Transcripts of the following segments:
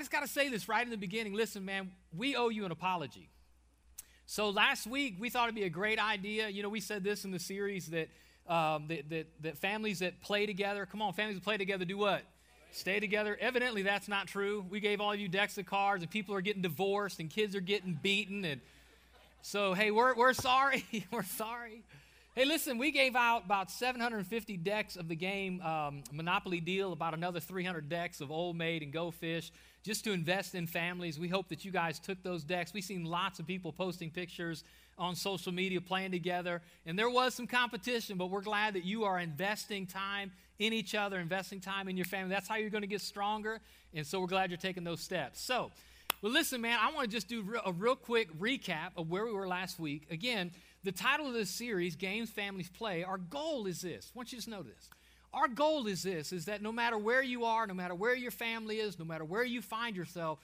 just got to say this right in the beginning. Listen, man, we owe you an apology. So last week, we thought it'd be a great idea. You know, we said this in the series that, um, that, that, that families that play together, come on, families that play together do what? Stay together. Evidently, that's not true. We gave all of you decks of cards, and people are getting divorced, and kids are getting beaten. And so, hey, we're, we're sorry. we're sorry. Hey, listen, we gave out about 750 decks of the game um, Monopoly deal, about another 300 decks of Old Maid and Go Fish, just to invest in families. We hope that you guys took those decks. We've seen lots of people posting pictures on social media playing together, and there was some competition, but we're glad that you are investing time in each other, investing time in your family. That's how you're going to get stronger, and so we're glad you're taking those steps. So, well, listen, man, I want to just do a real quick recap of where we were last week. Again, the title of this series, Games Families Play, our goal is this. I want you to just know this. Our goal is this is that no matter where you are, no matter where your family is, no matter where you find yourself,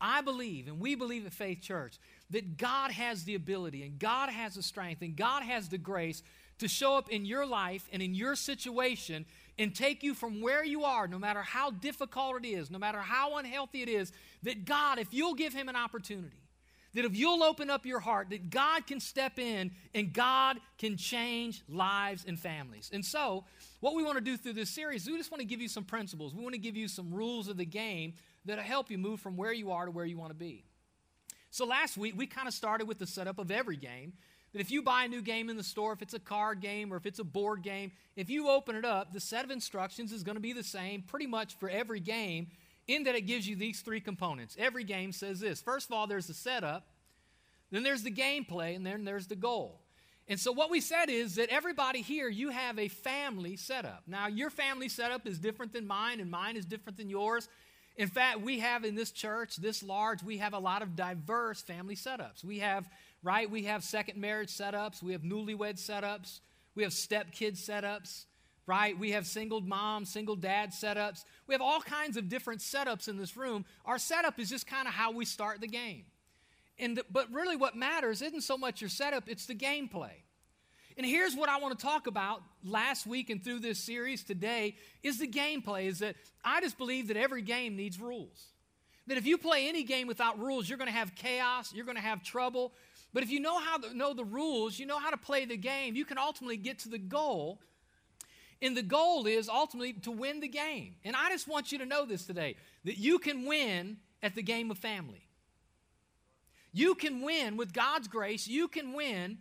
I believe, and we believe at Faith Church, that God has the ability and God has the strength and God has the grace to show up in your life and in your situation and take you from where you are, no matter how difficult it is, no matter how unhealthy it is, that God, if you'll give Him an opportunity, that if you'll open up your heart, that God can step in and God can change lives and families. And so, what we want to do through this series, we just want to give you some principles. We want to give you some rules of the game that'll help you move from where you are to where you want to be. So, last week, we kind of started with the setup of every game. That if you buy a new game in the store, if it's a card game or if it's a board game, if you open it up, the set of instructions is going to be the same pretty much for every game in that it gives you these three components. Every game says this. First of all, there's the setup, then there's the gameplay, and then there's the goal. And so, what we said is that everybody here, you have a family setup. Now, your family setup is different than mine, and mine is different than yours. In fact, we have in this church, this large, we have a lot of diverse family setups. We have, right, we have second marriage setups, we have newlywed setups, we have stepkid setups, right? We have single mom, single dad setups. We have all kinds of different setups in this room. Our setup is just kind of how we start the game. And the, but really, what matters isn't so much your setup, it's the gameplay. And here's what I want to talk about last week and through this series today is the gameplay is that I just believe that every game needs rules. That if you play any game without rules, you're going to have chaos, you're going to have trouble. But if you know how to know the rules, you know how to play the game, you can ultimately get to the goal and the goal is ultimately to win the game. And I just want you to know this today that you can win at the game of family. You can win with God's grace. You can win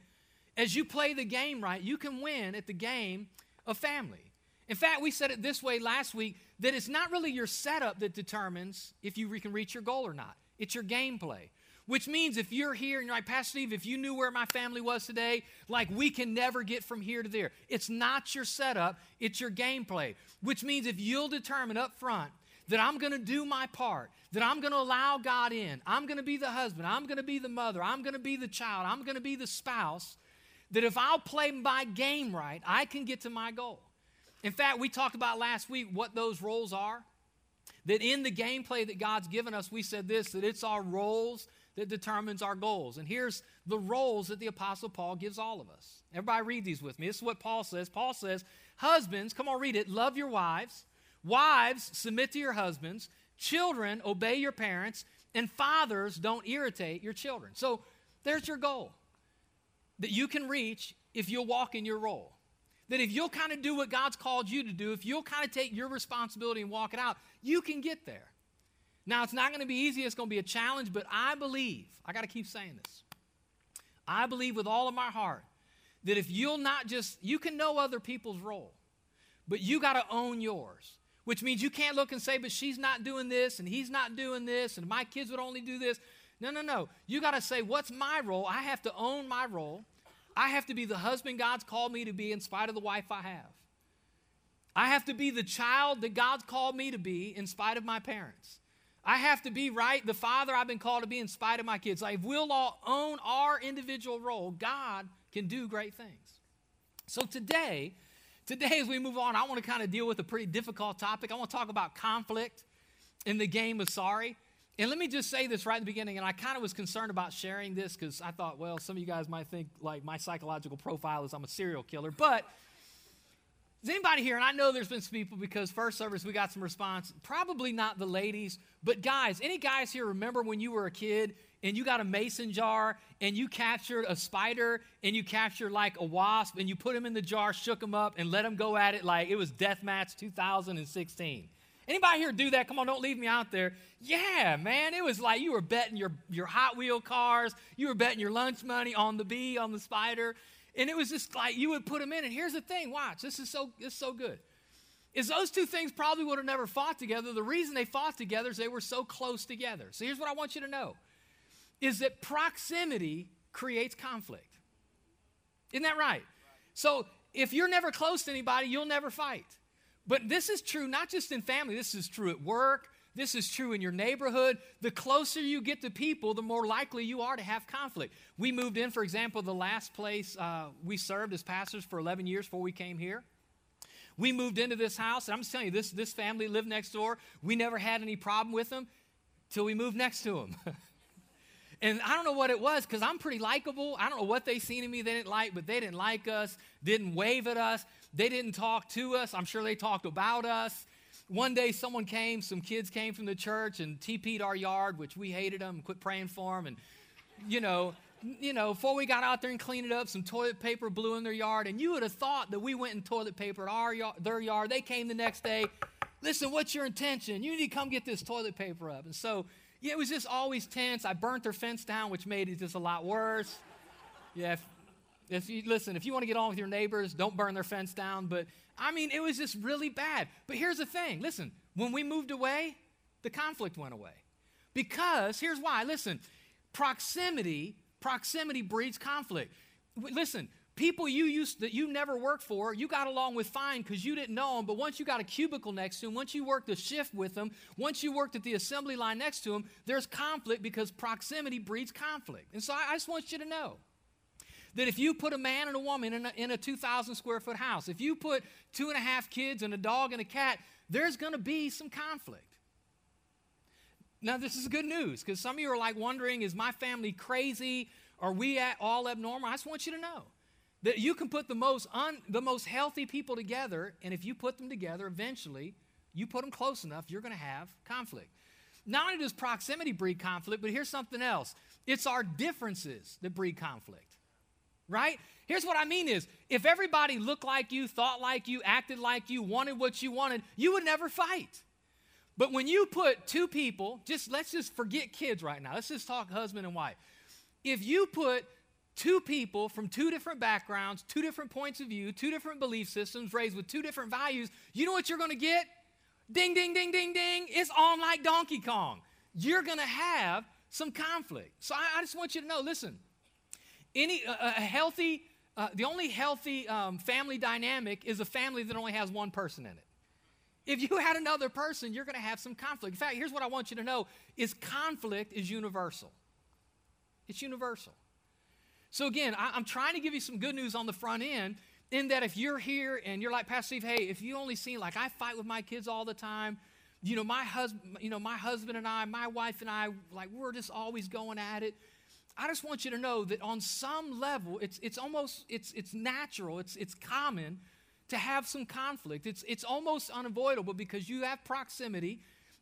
as you play the game right. You can win at the game of family. In fact, we said it this way last week that it's not really your setup that determines if you can reach your goal or not, it's your gameplay. Which means if you're here and you're like, Pastor Steve, if you knew where my family was today, like we can never get from here to there. It's not your setup, it's your gameplay. Which means if you'll determine up front that I'm going to do my part, that I'm going to allow God in, I'm going to be the husband, I'm going to be the mother, I'm going to be the child, I'm going to be the spouse, that if I'll play my game right, I can get to my goal. In fact, we talked about last week what those roles are. That in the gameplay that God's given us, we said this that it's our roles that determines our goals. And here's the roles that the Apostle Paul gives all of us. Everybody read these with me. This is what Paul says. Paul says, Husbands, come on, read it. Love your wives. Wives, submit to your husbands. Children, obey your parents. And fathers, don't irritate your children. So there's your goal that you can reach if you'll walk in your role. That if you'll kind of do what God's called you to do, if you'll kind of take your responsibility and walk it out, you can get there. Now, it's not going to be easy, it's going to be a challenge, but I believe, I got to keep saying this. I believe with all of my heart that if you'll not just, you can know other people's role, but you got to own yours, which means you can't look and say, but she's not doing this and he's not doing this and my kids would only do this. No, no, no. You got to say, what's my role? I have to own my role. I have to be the husband God's called me to be in spite of the wife I have. I have to be the child that God's called me to be in spite of my parents. I have to be right, the father I've been called to be in spite of my kids. Like, if we'll all own our individual role, God can do great things. So today, today as we move on, I want to kind of deal with a pretty difficult topic. I want to talk about conflict in the game of sorry. And let me just say this right in the beginning, and I kind of was concerned about sharing this because I thought, well, some of you guys might think like my psychological profile is I'm a serial killer, but Is anybody here? And I know there's been some people because first service we got some response. Probably not the ladies, but guys. Any guys here remember when you were a kid and you got a mason jar and you captured a spider and you captured like a wasp and you put them in the jar, shook them up, and let them go at it like it was Death Match 2016? Anybody here do that? Come on, don't leave me out there. Yeah, man, it was like you were betting your, your Hot Wheel cars, you were betting your lunch money on the bee, on the spider. And it was just like you would put them in. And here's the thing watch, this is so, this is so good. Is those two things probably would have never fought together. The reason they fought together is they were so close together. So here's what I want you to know is that proximity creates conflict. Isn't that right? So if you're never close to anybody, you'll never fight. But this is true not just in family, this is true at work, this is true in your neighborhood. The closer you get to people, the more likely you are to have conflict. We moved in, for example, the last place uh, we served as pastors for 11 years before we came here. We moved into this house, and I'm just telling you, this, this family lived next door. We never had any problem with them till we moved next to them. and I don't know what it was because I'm pretty likable. I don't know what they seen in me they didn't like, but they didn't like us, didn't wave at us, they didn't talk to us. I'm sure they talked about us. One day, someone came, some kids came from the church and TP'd our yard, which we hated them, quit praying for them. And, you know, you know, before we got out there and cleaned it up, some toilet paper blew in their yard. And you would have thought that we went and toilet papered our yard, their yard. They came the next day. Listen, what's your intention? You need to come get this toilet paper up. And so, yeah, it was just always tense. I burnt their fence down, which made it just a lot worse. Yeah, if you listen, if you want to get on with your neighbors, don't burn their fence down. But I mean, it was just really bad. But here's the thing listen, when we moved away, the conflict went away. Because here's why listen, proximity, proximity breeds conflict. Listen, people you used that you never worked for, you got along with fine because you didn't know them. But once you got a cubicle next to them, once you worked a shift with them, once you worked at the assembly line next to them, there's conflict because proximity breeds conflict. And so I, I just want you to know that if you put a man and a woman in a, in a 2,000 square foot house, if you put two and a half kids and a dog and a cat, there's going to be some conflict. Now, this is good news because some of you are like wondering, is my family crazy? Are we at all abnormal? I just want you to know that you can put the most, un, the most healthy people together, and if you put them together, eventually, you put them close enough, you're going to have conflict. Not only does proximity breed conflict, but here's something else it's our differences that breed conflict right? Here's what I mean is if everybody looked like you, thought like you, acted like you, wanted what you wanted, you would never fight. But when you put two people, just let's just forget kids right now. Let's just talk husband and wife. If you put two people from two different backgrounds, two different points of view, two different belief systems, raised with two different values, you know what you're going to get? Ding, ding, ding, ding, ding. It's on like Donkey Kong. You're going to have some conflict. So I, I just want you to know listen, any a, healthy, uh, the only healthy um, family dynamic is a family that only has one person in it. If you had another person, you're going to have some conflict. In fact, here's what I want you to know: is conflict is universal. It's universal. So again, I, I'm trying to give you some good news on the front end. In that, if you're here and you're like Pastor Steve, hey, if you only seen like I fight with my kids all the time, you know my husband, you know my husband and I, my wife and I, like we're just always going at it. I just want you to know that on some level, it's, it's almost, it's, it's natural, it's, it's common to have some conflict. It's, it's almost unavoidable because you have proximity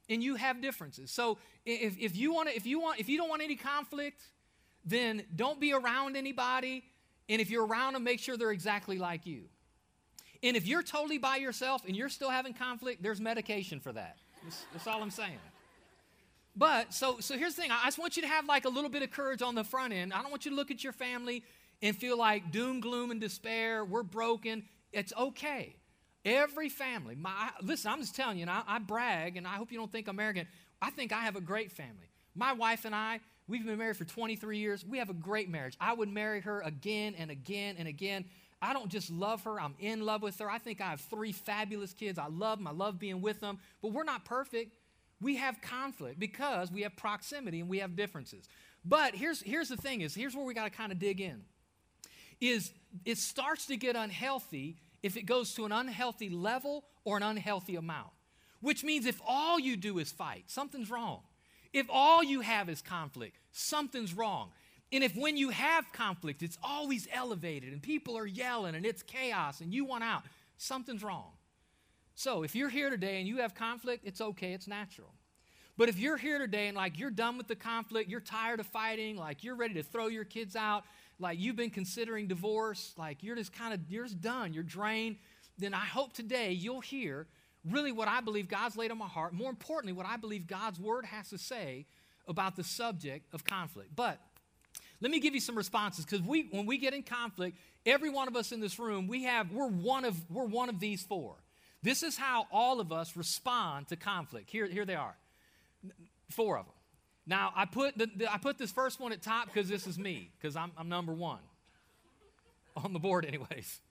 and you have differences. So if, if you want if you want, if you don't want any conflict, then don't be around anybody. And if you're around them, make sure they're exactly like you. And if you're totally by yourself and you're still having conflict, there's medication for that. That's, that's all I'm saying. But so so here's the thing. I just want you to have like a little bit of courage on the front end. I don't want you to look at your family and feel like doom, gloom, and despair. We're broken. It's okay. Every family, my listen, I'm just telling you, and I, I brag, and I hope you don't think I'm arrogant. I think I have a great family. My wife and I, we've been married for 23 years. We have a great marriage. I would marry her again and again and again. I don't just love her, I'm in love with her. I think I have three fabulous kids. I love them, I love being with them, but we're not perfect we have conflict because we have proximity and we have differences. But here's, here's the thing is here's where we got to kind of dig in. Is it starts to get unhealthy if it goes to an unhealthy level or an unhealthy amount. Which means if all you do is fight, something's wrong. If all you have is conflict, something's wrong. And if when you have conflict, it's always elevated and people are yelling and it's chaos and you want out, something's wrong. So if you're here today and you have conflict, it's okay, it's natural. But if you're here today and like you're done with the conflict, you're tired of fighting, like you're ready to throw your kids out, like you've been considering divorce, like you're just kind of you're just done, you're drained, then I hope today you'll hear really what I believe God's laid on my heart. More importantly, what I believe God's word has to say about the subject of conflict. But let me give you some responses because we when we get in conflict, every one of us in this room, we have we're one of we're one of these four. This is how all of us respond to conflict. Here, here they are. Four of them. Now, I put, the, the I put this first one at top because this is me, because I'm, I'm number one on the board, anyways.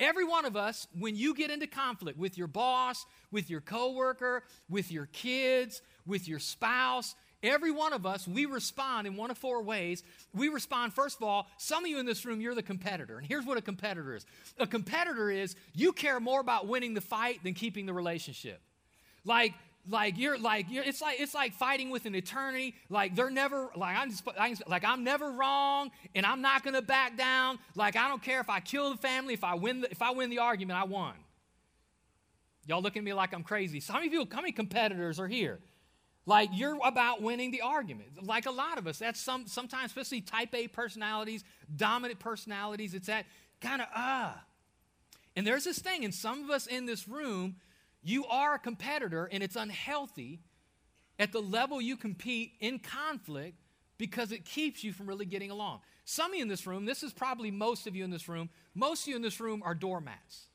Every one of us, when you get into conflict with your boss, with your coworker, with your kids, with your spouse, every one of us, we respond in one of four ways. We respond, first of all, some of you in this room, you're the competitor. And here's what a competitor is a competitor is you care more about winning the fight than keeping the relationship. Like, like you're like you're, it's like it's like fighting with an eternity like they're never like I'm just, like I'm never wrong and I'm not going to back down like I don't care if I kill the family if I win the, if I win the argument I won y'all looking at me like I'm crazy so how many people how many competitors are here like you're about winning the argument like a lot of us that's some sometimes especially type A personalities dominant personalities it's that kind of ah uh. and there's this thing and some of us in this room you are a competitor, and it's unhealthy at the level you compete in conflict because it keeps you from really getting along. Some of you in this room, this is probably most of you in this room, most of you in this room are doormats.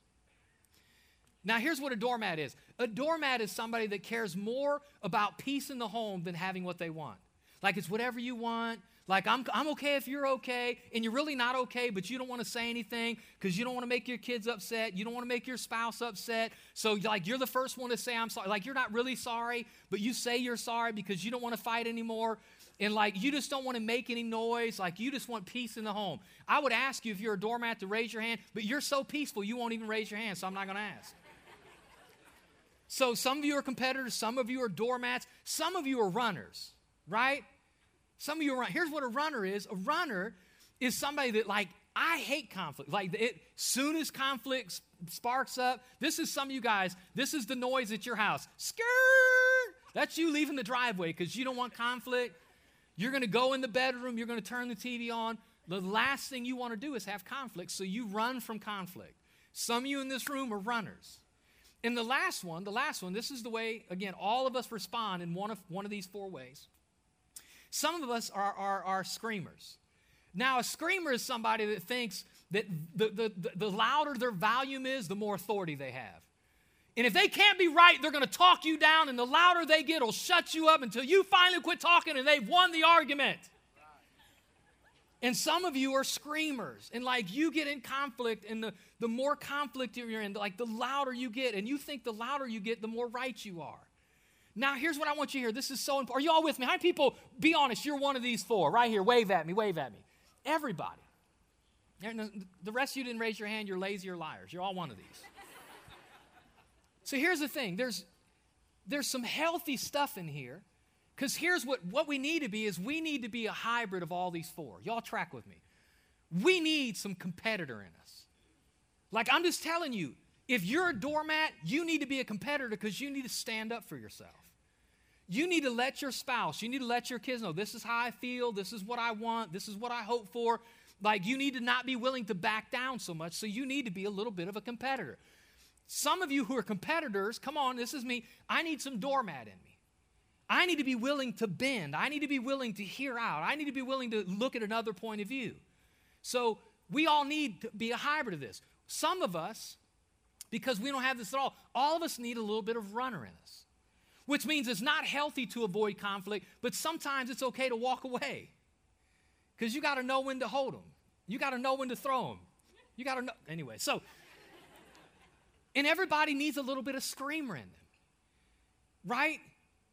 Now, here's what a doormat is a doormat is somebody that cares more about peace in the home than having what they want. Like it's whatever you want, like, I'm, I'm okay if you're okay, and you're really not okay, but you don't want to say anything because you don't want to make your kids upset. You don't want to make your spouse upset. So, like, you're the first one to say, I'm sorry. Like, you're not really sorry, but you say you're sorry because you don't want to fight anymore. And, like, you just don't want to make any noise. Like, you just want peace in the home. I would ask you if you're a doormat to raise your hand, but you're so peaceful, you won't even raise your hand, so I'm not going to ask. So, some of you are competitors, some of you are doormats, some of you are runners, right? Some of you are, here's what a runner is a runner is somebody that, like, I hate conflict. Like, it, soon as conflict sparks up, this is some of you guys, this is the noise at your house. Skirt! That's you leaving the driveway because you don't want conflict. You're going to go in the bedroom, you're going to turn the TV on. The last thing you want to do is have conflict, so you run from conflict. Some of you in this room are runners. And the last one, the last one, this is the way, again, all of us respond in one of, one of these four ways. Some of us are, are, are screamers. Now, a screamer is somebody that thinks that the, the, the, louder their volume is, the more authority they have. And if they can't be right, they're going to talk you down, and the louder they get, will shut you up until you finally quit talking and they've won the argument. And some of you are screamers, and like you get in conflict, and the, the more conflict you're in, like the louder you get, and you think the louder you get, the more right you are. Now, here's what I want you to hear. This is so important. Are you all with me? How many people, be honest, you're one of these four? Right here. Wave at me, wave at me. Everybody. The rest of you didn't raise your hand. You're lazy or liars. You're all one of these. so here's the thing there's, there's some healthy stuff in here. Because here's what, what we need to be is we need to be a hybrid of all these four. Y'all track with me. We need some competitor in us. Like I'm just telling you, if you're a doormat, you need to be a competitor because you need to stand up for yourself. You need to let your spouse, you need to let your kids know this is how I feel, this is what I want, this is what I hope for. Like, you need to not be willing to back down so much, so you need to be a little bit of a competitor. Some of you who are competitors, come on, this is me. I need some doormat in me. I need to be willing to bend. I need to be willing to hear out. I need to be willing to look at another point of view. So, we all need to be a hybrid of this. Some of us, because we don't have this at all, all of us need a little bit of runner in us which means it's not healthy to avoid conflict, but sometimes it's okay to walk away because you got to know when to hold them. You got to know when to throw them. You got to know. Anyway, so, and everybody needs a little bit of screamer in them, right?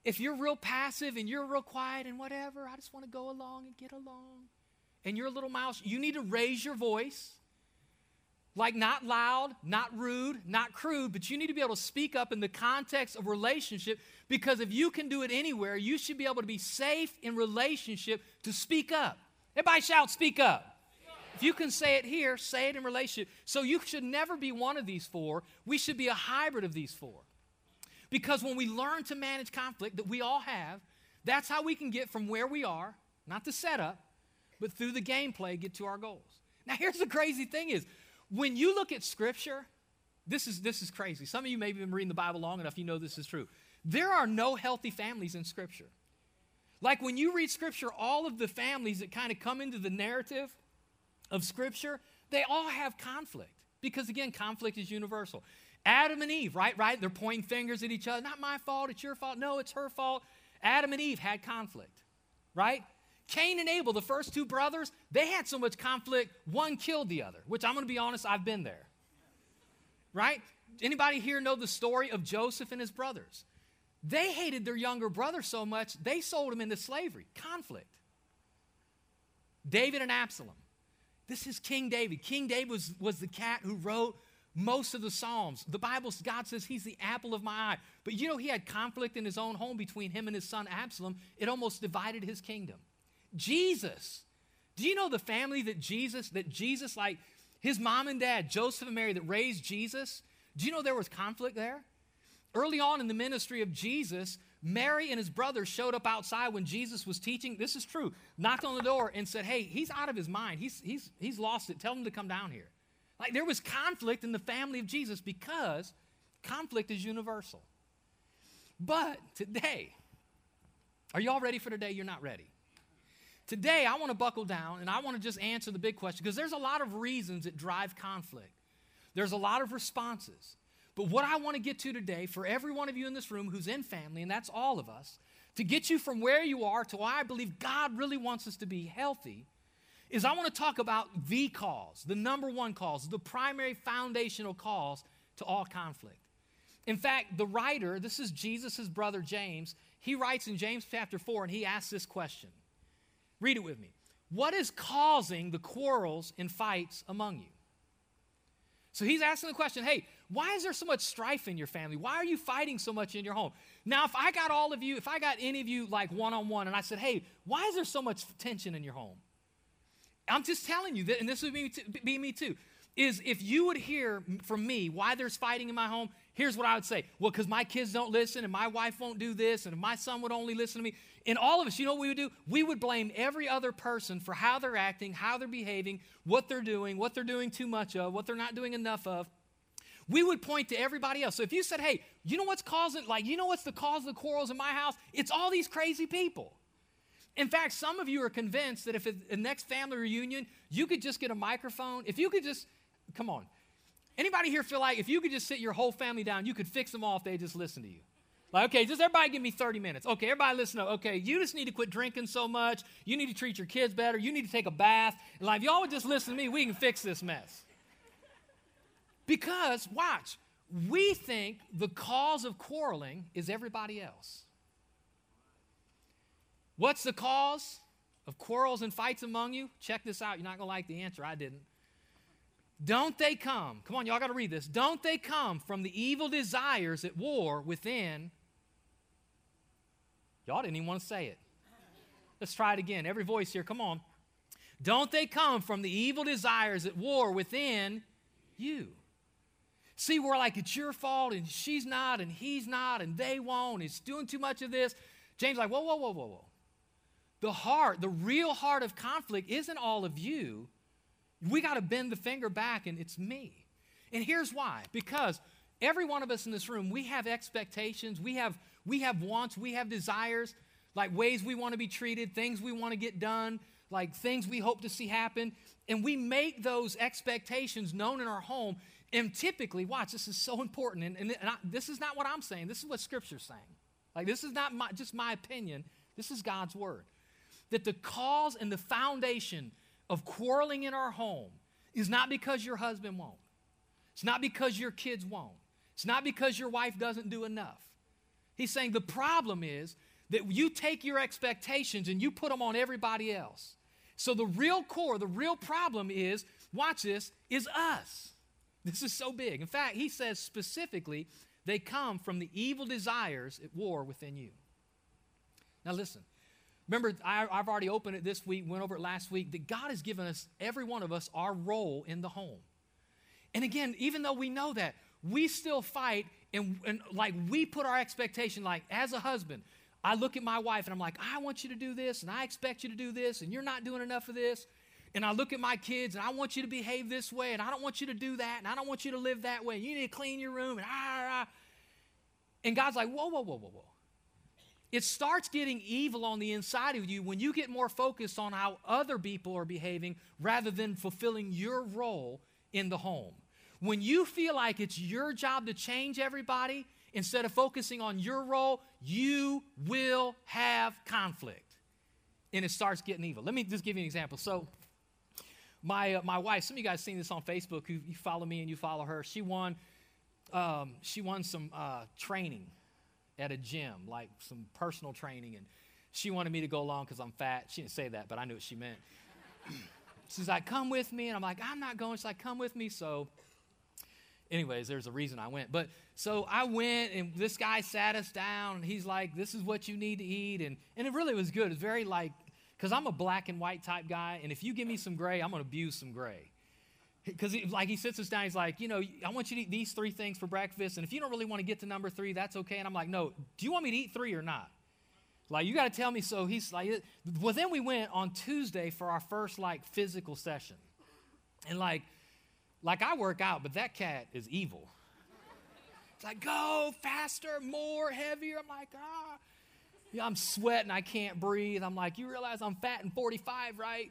If you're real passive and you're real quiet and whatever, I just want to go along and get along, and you're a little mouse, you need to raise your voice like, not loud, not rude, not crude, but you need to be able to speak up in the context of relationship because if you can do it anywhere, you should be able to be safe in relationship to speak up. Everybody shout, speak up. If you can say it here, say it in relationship. So you should never be one of these four. We should be a hybrid of these four. Because when we learn to manage conflict that we all have, that's how we can get from where we are, not the setup, but through the gameplay, get to our goals. Now, here's the crazy thing is, when you look at Scripture, this is, this is crazy. Some of you maybe have been reading the Bible long enough, you know this is true. There are no healthy families in Scripture. Like when you read Scripture, all of the families that kind of come into the narrative of Scripture, they all have conflict. Because again, conflict is universal. Adam and Eve, right? Right? They're pointing fingers at each other. Not my fault, it's your fault. No, it's her fault. Adam and Eve had conflict, right? Cain and Abel, the first two brothers, they had so much conflict, one killed the other, which I'm going to be honest, I've been there. Right? Anybody here know the story of Joseph and his brothers? They hated their younger brother so much, they sold him into slavery. Conflict. David and Absalom. This is King David. King David was, was the cat who wrote most of the Psalms. The Bible, God says he's the apple of my eye. But you know, he had conflict in his own home between him and his son Absalom. It almost divided his kingdom. Jesus. Do you know the family that Jesus, that Jesus, like his mom and dad, Joseph and Mary, that raised Jesus? Do you know there was conflict there? Early on in the ministry of Jesus, Mary and his brother showed up outside when Jesus was teaching. This is true. Knocked on the door and said, Hey, he's out of his mind. He's, he's, he's lost it. Tell him to come down here. Like there was conflict in the family of Jesus because conflict is universal. But today, are y'all ready for today? You're not ready. Today, I want to buckle down and I want to just answer the big question because there's a lot of reasons that drive conflict. There's a lot of responses. But what I want to get to today for every one of you in this room who's in family, and that's all of us, to get you from where you are to why I believe God really wants us to be healthy is I want to talk about the cause, the number one cause, the primary foundational cause to all conflict. In fact, the writer, this is Jesus' brother James, he writes in James chapter 4 and he asks this question. Read it with me. What is causing the quarrels and fights among you? So he's asking the question hey, why is there so much strife in your family? Why are you fighting so much in your home? Now, if I got all of you, if I got any of you like one on one and I said, hey, why is there so much tension in your home? I'm just telling you, that, and this would be, be me too, is if you would hear from me why there's fighting in my home, here's what I would say. Well, because my kids don't listen, and my wife won't do this, and if my son would only listen to me. And all of us, you know what we would do? We would blame every other person for how they're acting, how they're behaving, what they're doing, what they're doing too much of, what they're not doing enough of. We would point to everybody else. So if you said, hey, you know what's causing, like, you know what's the cause of the quarrels in my house? It's all these crazy people. In fact, some of you are convinced that if the next family reunion, you could just get a microphone, if you could just, come on. Anybody here feel like if you could just sit your whole family down, you could fix them all if they just listen to you? Like, okay, just everybody give me 30 minutes. Okay, everybody listen up. Okay, you just need to quit drinking so much. You need to treat your kids better. You need to take a bath. And like, if y'all would just listen to me, we can fix this mess. Because, watch, we think the cause of quarreling is everybody else. What's the cause of quarrels and fights among you? Check this out. You're not going to like the answer. I didn't. Don't they come? Come on, y'all got to read this. Don't they come from the evil desires at war within? Y'all didn't even want to say it. Let's try it again. Every voice here, come on. Don't they come from the evil desires at war within you? See, we're like, it's your fault, and she's not, and he's not, and they won't, it's doing too much of this. James, like, whoa, whoa, whoa, whoa, whoa. The heart, the real heart of conflict isn't all of you. We got to bend the finger back and it's me. And here's why because every one of us in this room, we have expectations, we have, we have wants, we have desires, like ways we want to be treated, things we want to get done, like things we hope to see happen. And we make those expectations known in our home. And typically, watch, this is so important. And, and, and I, this is not what I'm saying, this is what Scripture's saying. Like, this is not my, just my opinion, this is God's Word that the cause and the foundation of quarreling in our home is not because your husband won't. It's not because your kids won't. It's not because your wife doesn't do enough. He's saying the problem is that you take your expectations and you put them on everybody else. So the real core, the real problem is, watch this, is us. This is so big. In fact, he says specifically, they come from the evil desires at war within you. Now listen, Remember, I, have already opened it this week, went over it last week, that God has given us, every one of us, our role in the home. And again, even though we know that, we still fight and, and like we put our expectation, like as a husband, I look at my wife and I'm like, I want you to do this and I expect you to do this and you're not doing enough of this. And I look at my kids and I want you to behave this way and I don't want you to do that and I don't want you to live that way. You need to clean your room and ah, ah. ah. And God's like, whoa, whoa, whoa, whoa, whoa. It starts getting evil on the inside of you when you get more focused on how other people are behaving rather than fulfilling your role in the home. When you feel like it's your job to change everybody instead of focusing on your role, you will have conflict. And it starts getting evil. Let me just give you an example. So, my, uh, my wife, some of you guys seen this on Facebook, who you follow me and you follow her, she won, um, she won some uh, training at a gym, like some personal training, and she wanted me to go along because I'm fat. She didn't say that, but I knew what she meant. She's like, come with me. And I'm like, I'm not going. She's like, come with me. So, anyways, there's a reason I went. But so I went, and this guy sat us down, and he's like, this is what you need to eat. And, and it really was good. It's very like, because I'm a black and white type guy, and if you give me some gray, I'm going to abuse some gray. Because like he sits us down, he's like, you know, I want you to eat these three things for breakfast, and if you don't really want to get to number three, that's okay. And I'm like, no, do you want me to eat three or not? Like, you got to tell me. So he's like, well, then we went on Tuesday for our first like physical session, and like, like I work out, but that cat is evil. It's like, go faster, more, heavier. I'm like, ah. Yeah, I'm sweating, I can't breathe. I'm like, you realize I'm fat and 45, right?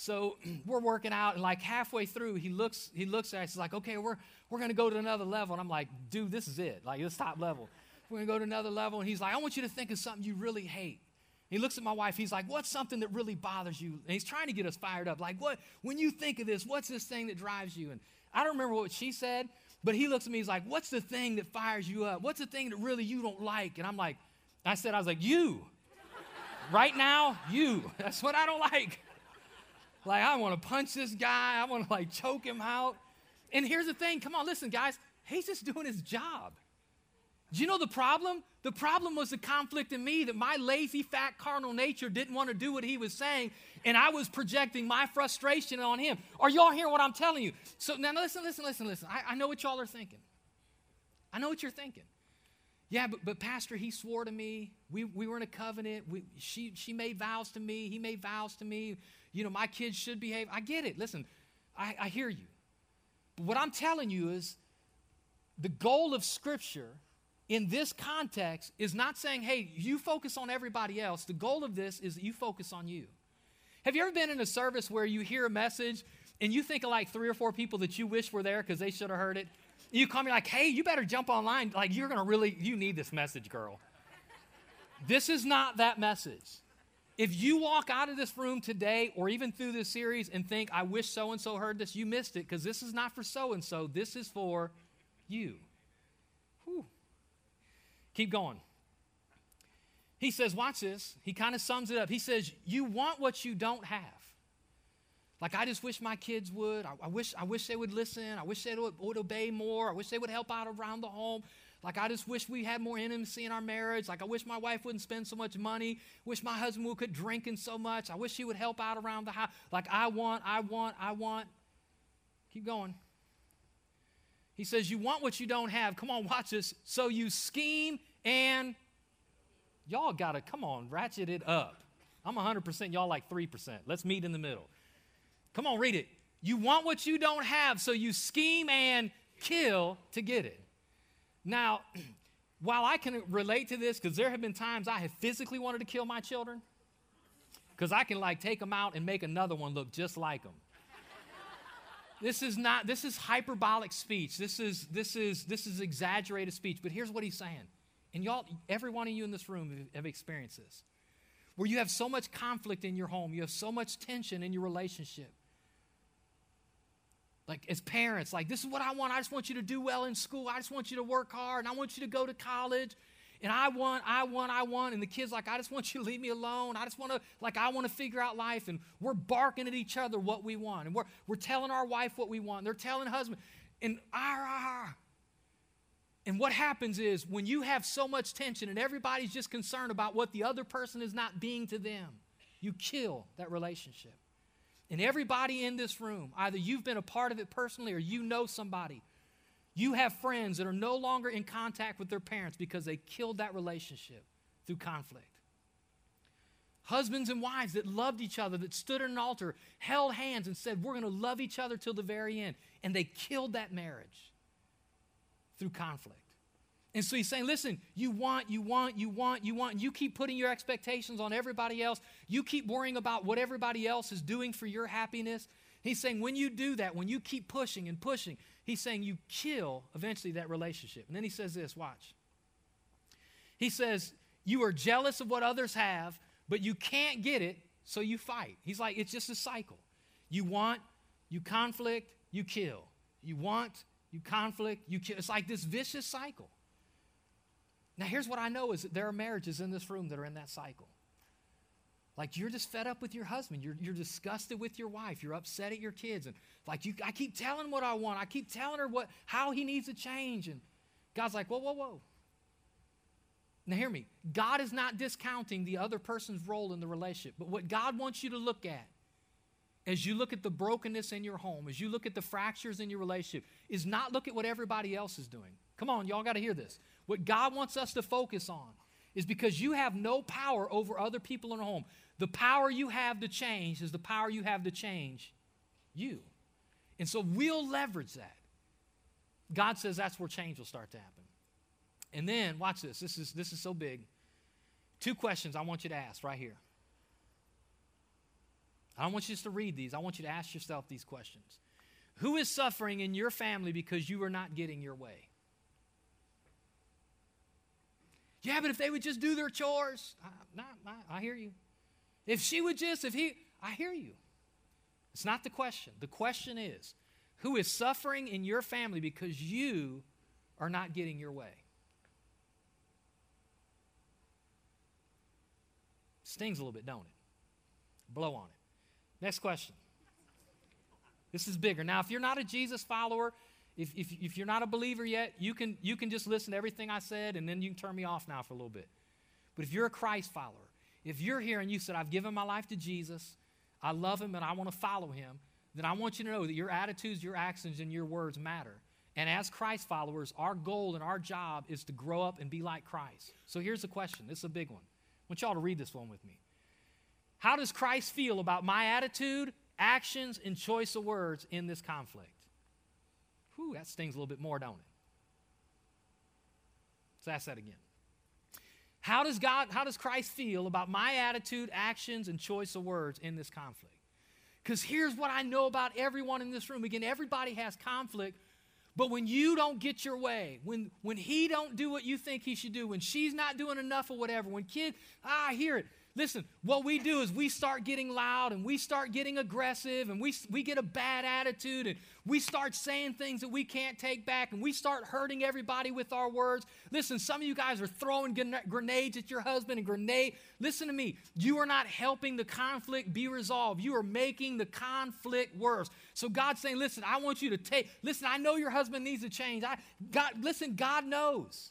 So we're working out, and like halfway through, he looks, he looks at us, he's like, okay, we're, we're gonna go to another level. And I'm like, dude, this is it. Like, this top level. We're gonna go to another level. And he's like, I want you to think of something you really hate. He looks at my wife, he's like, What's something that really bothers you? And he's trying to get us fired up. Like, what, when you think of this, what's this thing that drives you? And I don't remember what she said, but he looks at me, he's like, What's the thing that fires you up? What's the thing that really you don't like? And I'm like, I said, I was like, You. right now, you. That's what I don't like. Like, I want to punch this guy. I want to like choke him out. And here's the thing come on, listen, guys. He's just doing his job. Do you know the problem? The problem was the conflict in me that my lazy, fat, carnal nature didn't want to do what he was saying, and I was projecting my frustration on him. Are y'all hearing what I'm telling you? So now listen, listen, listen, listen. I, I know what y'all are thinking. I know what you're thinking. Yeah, but, but Pastor, he swore to me. We, we were in a covenant. We, she, she made vows to me. He made vows to me. You know, my kids should behave. I get it. Listen, I, I hear you. But what I'm telling you is the goal of Scripture in this context is not saying, hey, you focus on everybody else. The goal of this is that you focus on you. Have you ever been in a service where you hear a message and you think of like three or four people that you wish were there because they should have heard it? You call me like, hey, you better jump online. Like, you're going to really, you need this message, girl. this is not that message. If you walk out of this room today or even through this series and think, I wish so and so heard this, you missed it because this is not for so and so. This is for you. Keep going. He says, watch this. He kind of sums it up. He says, You want what you don't have. Like, I just wish my kids would. I, I wish, I wish they would listen. I wish they would, would, obey more. I wish they would help out around the home. Like, I just wish we had more intimacy in our marriage. Like, I wish my wife wouldn't spend so much money. Wish my husband would quit drinking so much. I wish he would help out around the house. Like, I want, I want, I want. Keep going. He says, You want what you don't have. Come on, watch this. So you scheme and y'all got to, come on, ratchet it up. I'm 100%, y'all like 3%. Let's meet in the middle. Come on, read it. You want what you don't have, so you scheme and kill to get it. Now, while I can relate to this, because there have been times I have physically wanted to kill my children, because I can like take them out and make another one look just like them. This is not, this is hyperbolic speech. This is, this is, this is exaggerated speech. But here's what he's saying. And y'all, every one of you in this room have experienced this. Where you have so much conflict in your home, you have so much tension in your relationship. Like as parents, like this is what I want. I just want you to do well in school. I just want you to work hard and I want you to go to college. And I want, I want, I want. And the kid's like, I just want you to leave me alone. I just want to, like, I want to figure out life. And we're barking at each other what we want. And we're, we're telling our wife what we want. They're telling husband. And ah, ah, ah. And what happens is when you have so much tension and everybody's just concerned about what the other person is not being to them, you kill that relationship. And everybody in this room, either you've been a part of it personally or you know somebody, you have friends that are no longer in contact with their parents because they killed that relationship through conflict. Husbands and wives that loved each other, that stood at an altar, held hands, and said, We're going to love each other till the very end. And they killed that marriage through conflict. And so he's saying, listen, you want, you want, you want, you want, you keep putting your expectations on everybody else. You keep worrying about what everybody else is doing for your happiness. He's saying, when you do that, when you keep pushing and pushing, he's saying you kill eventually that relationship. And then he says this watch. He says, You are jealous of what others have, but you can't get it, so you fight. He's like, It's just a cycle. You want, you conflict, you kill. You want, you conflict, you kill. It's like this vicious cycle. Now, here's what I know is that there are marriages in this room that are in that cycle. Like you're just fed up with your husband. You're, you're disgusted with your wife. You're upset at your kids. And like you, I keep telling what I want. I keep telling her what, how he needs to change. And God's like, whoa, whoa, whoa. Now, hear me. God is not discounting the other person's role in the relationship. But what God wants you to look at as you look at the brokenness in your home, as you look at the fractures in your relationship, is not look at what everybody else is doing. Come on, y'all got to hear this. What God wants us to focus on is because you have no power over other people in a home. The power you have to change is the power you have to change you. And so we'll leverage that. God says that's where change will start to happen. And then, watch this. This is, this is so big. Two questions I want you to ask right here. I don't want you just to read these. I want you to ask yourself these questions. Who is suffering in your family because you are not getting your way? Yeah, but if they would just do their chores, I, I, hear you. If she would just, if he, I hear you. It's not the question. The question is who is suffering in your family because you are not getting your way? Stings a little bit, don't it? Blow on it. Next question. This is bigger. Now, if you're not a Jesus follower, if, if, if you're not a believer yet, you can, you can just listen to everything I said and then you can turn me off now for a little bit. But if you're a Christ follower, if you're here and you said, I've given my life to Jesus, I love him and I want to follow him, then I want you to know that your attitudes, your actions, and your words matter. And as Christ followers, our goal and our job is to grow up and be like Christ. So here's the question. This is a big one. I want y'all to read this one with me. How does Christ feel about my attitude, actions, and choice of words in this conflict? Whew, that stings a little bit more, don't it? Let's ask that again. How does God, how does Christ feel about my attitude, actions, and choice of words in this conflict? Because here's what I know about everyone in this room. Again, everybody has conflict, but when you don't get your way, when when he don't do what you think he should do, when she's not doing enough or whatever, when kid, ah, I hear it. Listen, what we do is we start getting loud and we start getting aggressive and we, we get a bad attitude and we start saying things that we can't take back and we start hurting everybody with our words. Listen, some of you guys are throwing grenades at your husband and grenade. Listen to me. You are not helping the conflict be resolved. You are making the conflict worse. So God's saying, listen, I want you to take, listen, I know your husband needs to change. I, God, listen, God knows.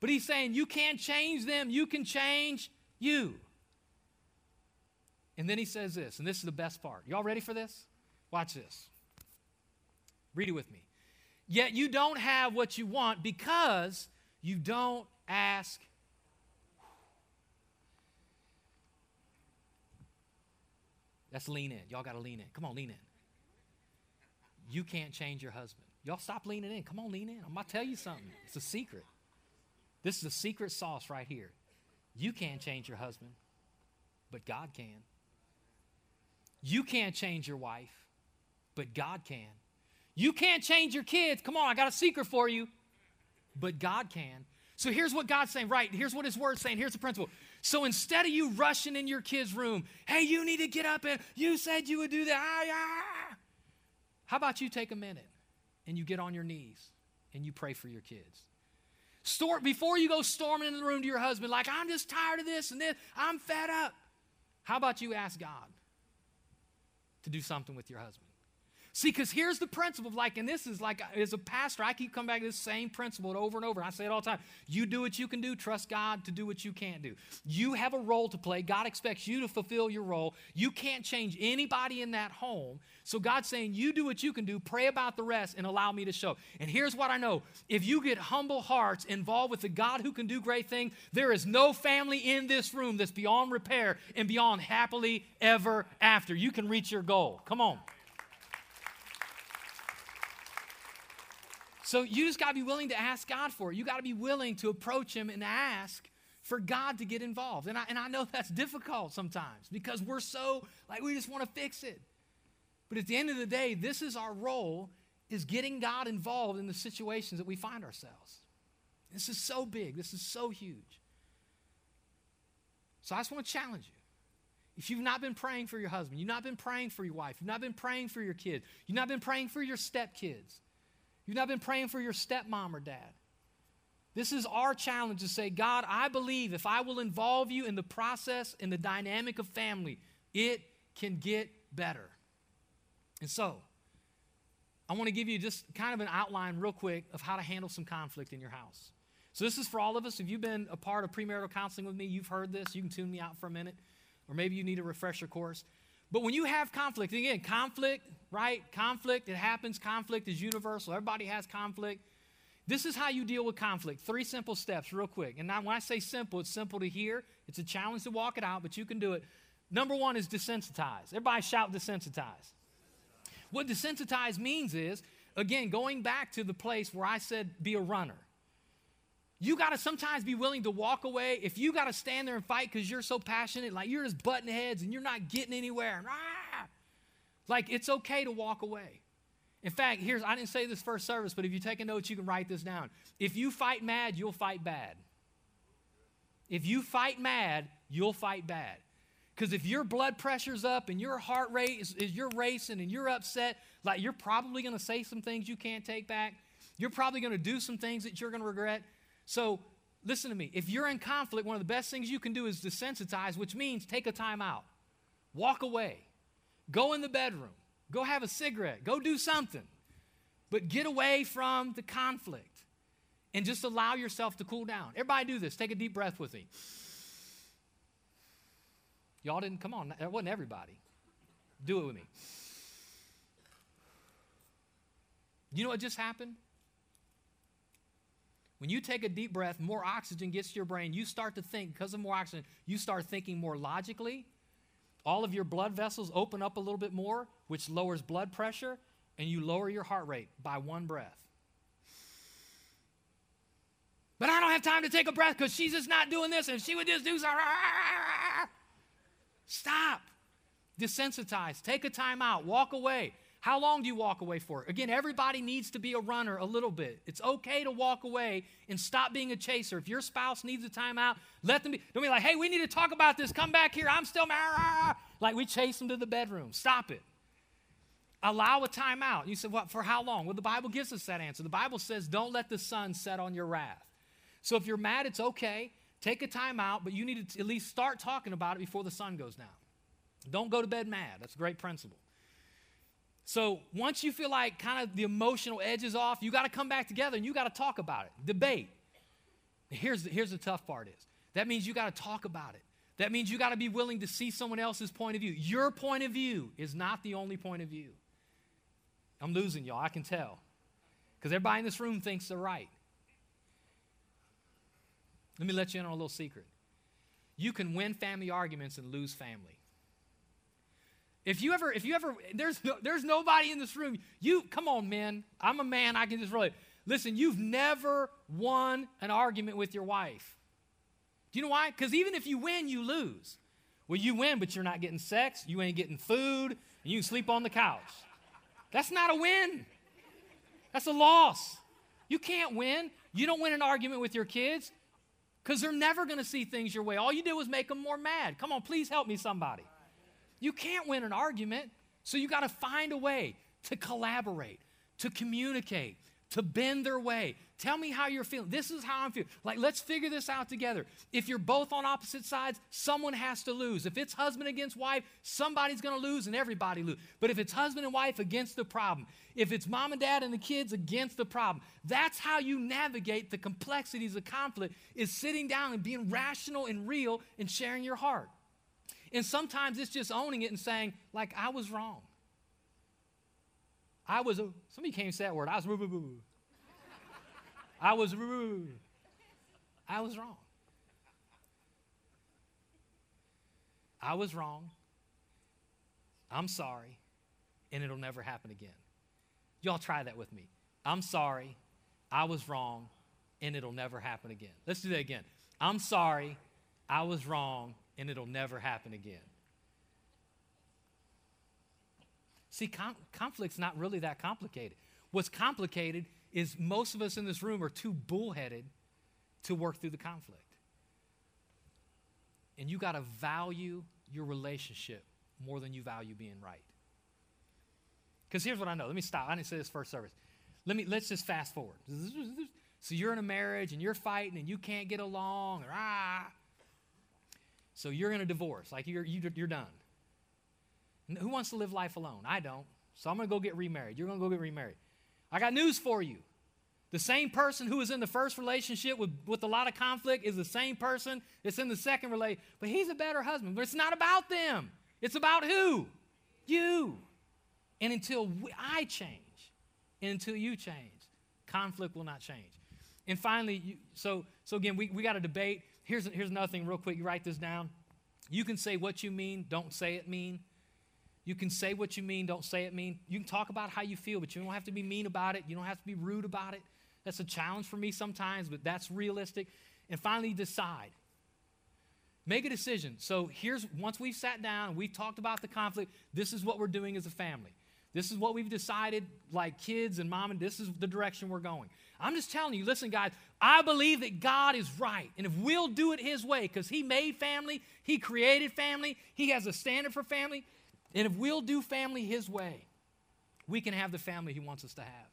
But he's saying, you can't change them. You can change you. And then he says this, and this is the best part. Y'all ready for this? Watch this. Read it with me. Yet you don't have what you want because you don't ask. That's lean in. Y'all got to lean in. Come on, lean in. You can't change your husband. Y'all stop leaning in. Come on, lean in. I'm going to tell you something. It's a secret. This is a secret sauce right here. You can't change your husband, but God can. You can't change your wife, but God can. You can't change your kids. Come on, I got a secret for you, but God can. So here's what God's saying, right? Here's what His Word's saying. Here's the principle. So instead of you rushing in your kid's room, hey, you need to get up and you said you would do that. Ah, ah. How about you take a minute and you get on your knees and you pray for your kids? Before you go storming in the room to your husband, like, I'm just tired of this and this, I'm fed up. How about you ask God? To do something with your husband. See, because here's the principle, of like, and this is like, uh, as a pastor, I keep coming back to this same principle over and over. I say it all the time. You do what you can do, trust God to do what you can't do. You have a role to play. God expects you to fulfill your role. You can't change anybody in that home. So God's saying, you do what you can do, pray about the rest, and allow me to show. And here's what I know if you get humble hearts involved with the God who can do great things, there is no family in this room that's beyond repair and beyond happily ever after. You can reach your goal. Come on. So you just got to be willing to ask God for it. You got to be willing to approach Him and ask for God to get involved. And I, and I know that's difficult sometimes because we're so, like, we just want to fix it. But at the end of the day, this is our role, is getting God involved in the situations that we find ourselves. This is so big. This is so huge. So I just want to challenge you. If you've not been praying for your husband, you've not been praying for your wife, you've not been praying for your kids, you've not been praying for your stepkids, You've not been praying for your stepmom or dad. This is our challenge to say, God, I believe if I will involve you in the process, in the dynamic of family, it can get better. And so, I want to give you just kind of an outline, real quick, of how to handle some conflict in your house. So, this is for all of us. If you've been a part of premarital counseling with me, you've heard this. You can tune me out for a minute, or maybe you need a refresher course. But when you have conflict, again, conflict, right? Conflict, it happens. Conflict is universal. Everybody has conflict. This is how you deal with conflict. Three simple steps, real quick. And now, when I say simple, it's simple to hear. It's a challenge to walk it out, but you can do it. Number one is desensitize. Everybody shout desensitize. What desensitize means is, again, going back to the place where I said be a runner. You got to sometimes be willing to walk away. If you got to stand there and fight because you're so passionate, like you're just butting heads and you're not getting anywhere. Ah! Like it's okay to walk away. In fact, here's I didn't say this first service, but if you take a note, you can write this down. If you fight mad, you'll fight bad. If you fight mad, you'll fight bad. Because if your blood pressure's up and your heart rate is, is you're racing and you're upset, like you're probably going to say some things you can't take back. You're probably going to do some things that you're going to regret. So listen to me. If you're in conflict, one of the best things you can do is desensitize, which means take a time out, walk away, go in the bedroom, go have a cigarette, go do something. But get away from the conflict and just allow yourself to cool down. Everybody do this. Take a deep breath with me. Y'all didn't come on. That wasn't everybody. Do it with me. You know what just happened? When you take a deep breath, more oxygen gets to your brain. You start to think, because of more oxygen, you start thinking more logically. All of your blood vessels open up a little bit more, which lowers blood pressure, and you lower your heart rate by one breath. But I don't have time to take a breath because she's just not doing this, and she would just do something. Stop. Desensitize. Take a time out. Walk away. How long do you walk away for? Again, everybody needs to be a runner a little bit. It's okay to walk away and stop being a chaser. If your spouse needs a timeout, let them be. Don't be like, hey, we need to talk about this. Come back here. I'm still mad. Like we chase them to the bedroom. Stop it. Allow a timeout. You said, what, for how long? Well, the Bible gives us that answer. The Bible says, don't let the sun set on your wrath. So if you're mad, it's okay. Take a timeout, but you need to at least start talking about it before the sun goes down. Don't go to bed mad. That's a great principle. So once you feel like kind of the emotional edge is off, you got to come back together and you got to talk about it, debate. Here's the, here's the tough part is that means you got to talk about it. That means you got to be willing to see someone else's point of view. Your point of view is not the only point of view. I'm losing y'all, I can tell. Because everybody in this room thinks they're right. Let me let you in on a little secret. You can win family arguments and lose family. If you ever, if you ever, there's no, there's nobody in this room. You come on, man. I'm a man. I can just really listen. You've never won an argument with your wife. Do you know why? Because even if you win, you lose. Well, you win, but you're not getting sex. You ain't getting food, and you can sleep on the couch. That's not a win. That's a loss. You can't win. You don't win an argument with your kids because they're never going to see things your way. All you did was make them more mad. Come on, please help me, somebody. You can't win an argument, so you got to find a way to collaborate, to communicate, to bend their way. Tell me how you're feeling. This is how I'm feeling. Like, let's figure this out together. If you're both on opposite sides, someone has to lose. If it's husband against wife, somebody's going to lose and everybody lose. But if it's husband and wife against the problem, if it's mom and dad and the kids against the problem, that's how you navigate the complexities of conflict is sitting down and being rational and real and sharing your heart. And sometimes it's just owning it and saying, like, I was wrong. I was, a, somebody can't say that word. I was, I was, I was wrong. I was wrong. I'm sorry. And it'll never happen again. Y'all try that with me. I'm sorry. I was wrong. And it'll never happen again. Let's do that again. I'm sorry. I was wrong. And it'll never happen again. See, com- conflict's not really that complicated. What's complicated is most of us in this room are too bullheaded to work through the conflict. And you got to value your relationship more than you value being right. Because here's what I know. Let me stop. I didn't say this first service. Let me let's just fast forward. So you're in a marriage and you're fighting and you can't get along or ah. So you're in a divorce, like you're you, are you are done. Who wants to live life alone? I don't. So I'm going to go get remarried. You're going to go get remarried. I got news for you. The same person who was in the first relationship with, with a lot of conflict is the same person that's in the second relationship. But he's a better husband. But it's not about them. It's about who? You. And until we, I change, and until you change, conflict will not change. And finally, you, so, so again, we, we got a debate. Here's, here's another thing, real quick. You write this down. You can say what you mean, don't say it mean. You can say what you mean, don't say it mean. You can talk about how you feel, but you don't have to be mean about it. You don't have to be rude about it. That's a challenge for me sometimes, but that's realistic. And finally, decide. Make a decision. So here's once we've sat down we've talked about the conflict, this is what we're doing as a family. This is what we've decided, like kids and mom, and this is the direction we're going. I'm just telling you, listen, guys, I believe that God is right. And if we'll do it His way, because He made family, He created family, He has a standard for family, and if we'll do family His way, we can have the family He wants us to have.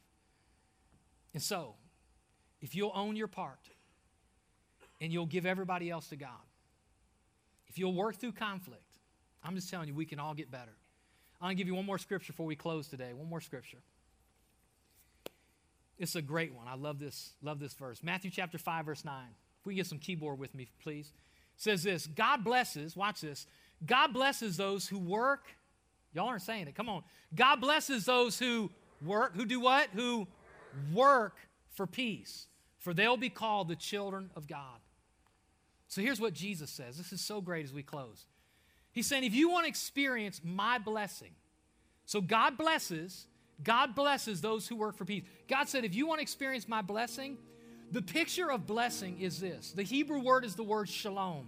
And so, if you'll own your part and you'll give everybody else to God, if you'll work through conflict, I'm just telling you, we can all get better. I'm to give you one more scripture before we close today. One more scripture. It's a great one. I love this, love this verse. Matthew chapter 5, verse 9. If we get some keyboard with me, please. It says this God blesses, watch this. God blesses those who work Y'all aren't saying it. Come on. God blesses those who work, who do what? Who work for peace, for they'll be called the children of God. So here's what Jesus says. This is so great as we close. He's saying, if you want to experience my blessing, so God blesses, God blesses those who work for peace. God said, if you want to experience my blessing, the picture of blessing is this. The Hebrew word is the word shalom.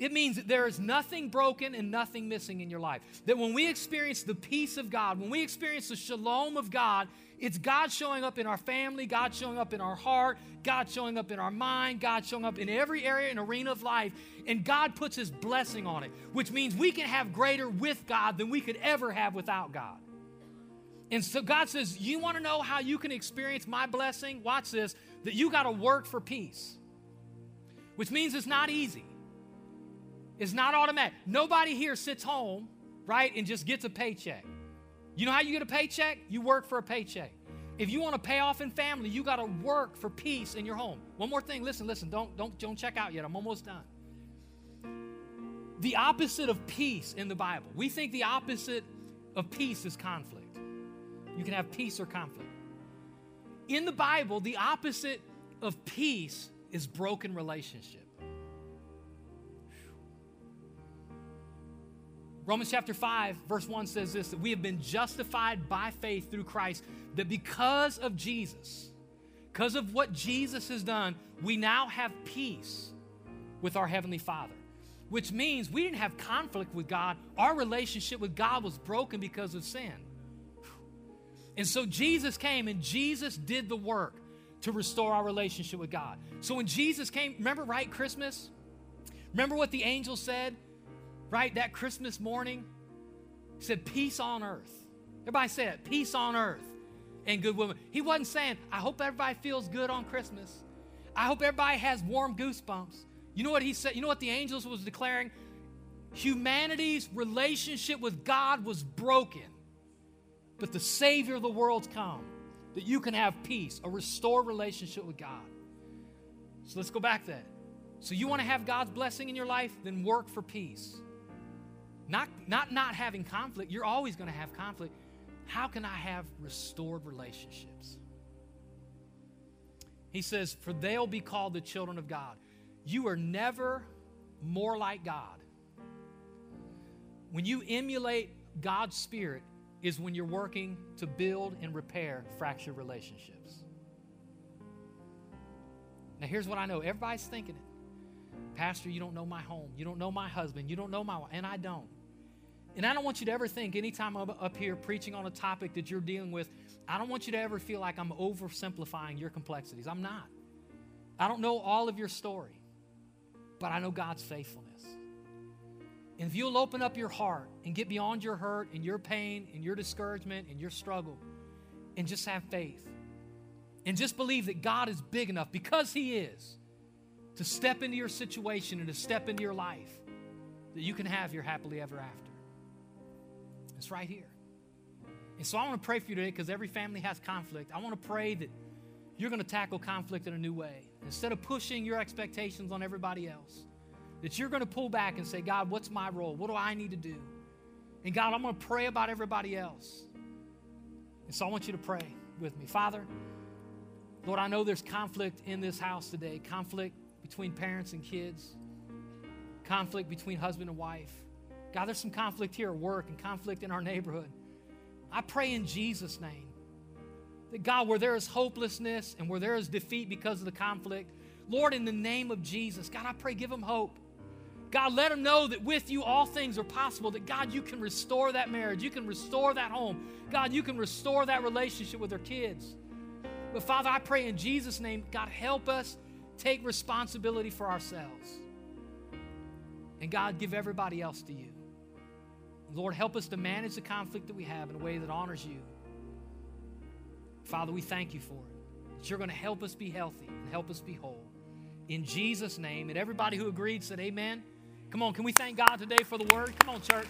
It means that there is nothing broken and nothing missing in your life. That when we experience the peace of God, when we experience the shalom of God, it's God showing up in our family, God showing up in our heart, God showing up in our mind, God showing up in every area and arena of life, and God puts His blessing on it, which means we can have greater with God than we could ever have without God. And so God says, You want to know how you can experience my blessing? Watch this that you got to work for peace, which means it's not easy. It's not automatic. Nobody here sits home, right, and just gets a paycheck. You know how you get a paycheck? You work for a paycheck. If you want to pay off in family, you got to work for peace in your home. One more thing, listen, listen, don't don't don't check out yet. I'm almost done. The opposite of peace in the Bible. We think the opposite of peace is conflict. You can have peace or conflict. In the Bible, the opposite of peace is broken relationship. Romans chapter 5, verse 1 says this that we have been justified by faith through Christ, that because of Jesus, because of what Jesus has done, we now have peace with our Heavenly Father. Which means we didn't have conflict with God. Our relationship with God was broken because of sin. And so Jesus came and Jesus did the work to restore our relationship with God. So when Jesus came, remember, right, Christmas? Remember what the angel said? Right? That Christmas morning, he said, Peace on earth. Everybody said peace on earth. and good women. He wasn't saying, I hope everybody feels good on Christmas. I hope everybody has warm goosebumps. You know what he said? You know what the angels was declaring? Humanity's relationship with God was broken, but the Savior of the world's come that you can have peace, a restored relationship with God. So let's go back then. So you want to have God's blessing in your life? Then work for peace. Not not not having conflict. You're always going to have conflict. How can I have restored relationships? He says, For they'll be called the children of God. You are never more like God. When you emulate God's Spirit, is when you're working to build and repair fractured relationships. Now, here's what I know everybody's thinking it. Pastor, you don't know my home. You don't know my husband. You don't know my wife. And I don't. And I don't want you to ever think, anytime I'm up here preaching on a topic that you're dealing with, I don't want you to ever feel like I'm oversimplifying your complexities. I'm not. I don't know all of your story, but I know God's faithfulness. And if you'll open up your heart and get beyond your hurt and your pain and your discouragement and your struggle and just have faith and just believe that God is big enough because He is to step into your situation and to step into your life that you can have your happily ever after. It's right here. And so I want to pray for you today because every family has conflict. I want to pray that you're going to tackle conflict in a new way. Instead of pushing your expectations on everybody else, that you're going to pull back and say, God, what's my role? What do I need to do? And God, I'm going to pray about everybody else. And so I want you to pray with me. Father, Lord, I know there's conflict in this house today conflict between parents and kids, conflict between husband and wife. God, there's some conflict here at work and conflict in our neighborhood. I pray in Jesus' name that God, where there is hopelessness and where there is defeat because of the conflict, Lord, in the name of Jesus, God, I pray, give them hope. God, let them know that with you all things are possible, that God, you can restore that marriage, you can restore that home. God, you can restore that relationship with their kids. But Father, I pray in Jesus' name, God, help us take responsibility for ourselves. And God, give everybody else to you. Lord, help us to manage the conflict that we have in a way that honors you. Father, we thank you for it. That you're going to help us be healthy and help us be whole. In Jesus' name. And everybody who agreed said, Amen. Come on, can we thank God today for the word? Come on, church.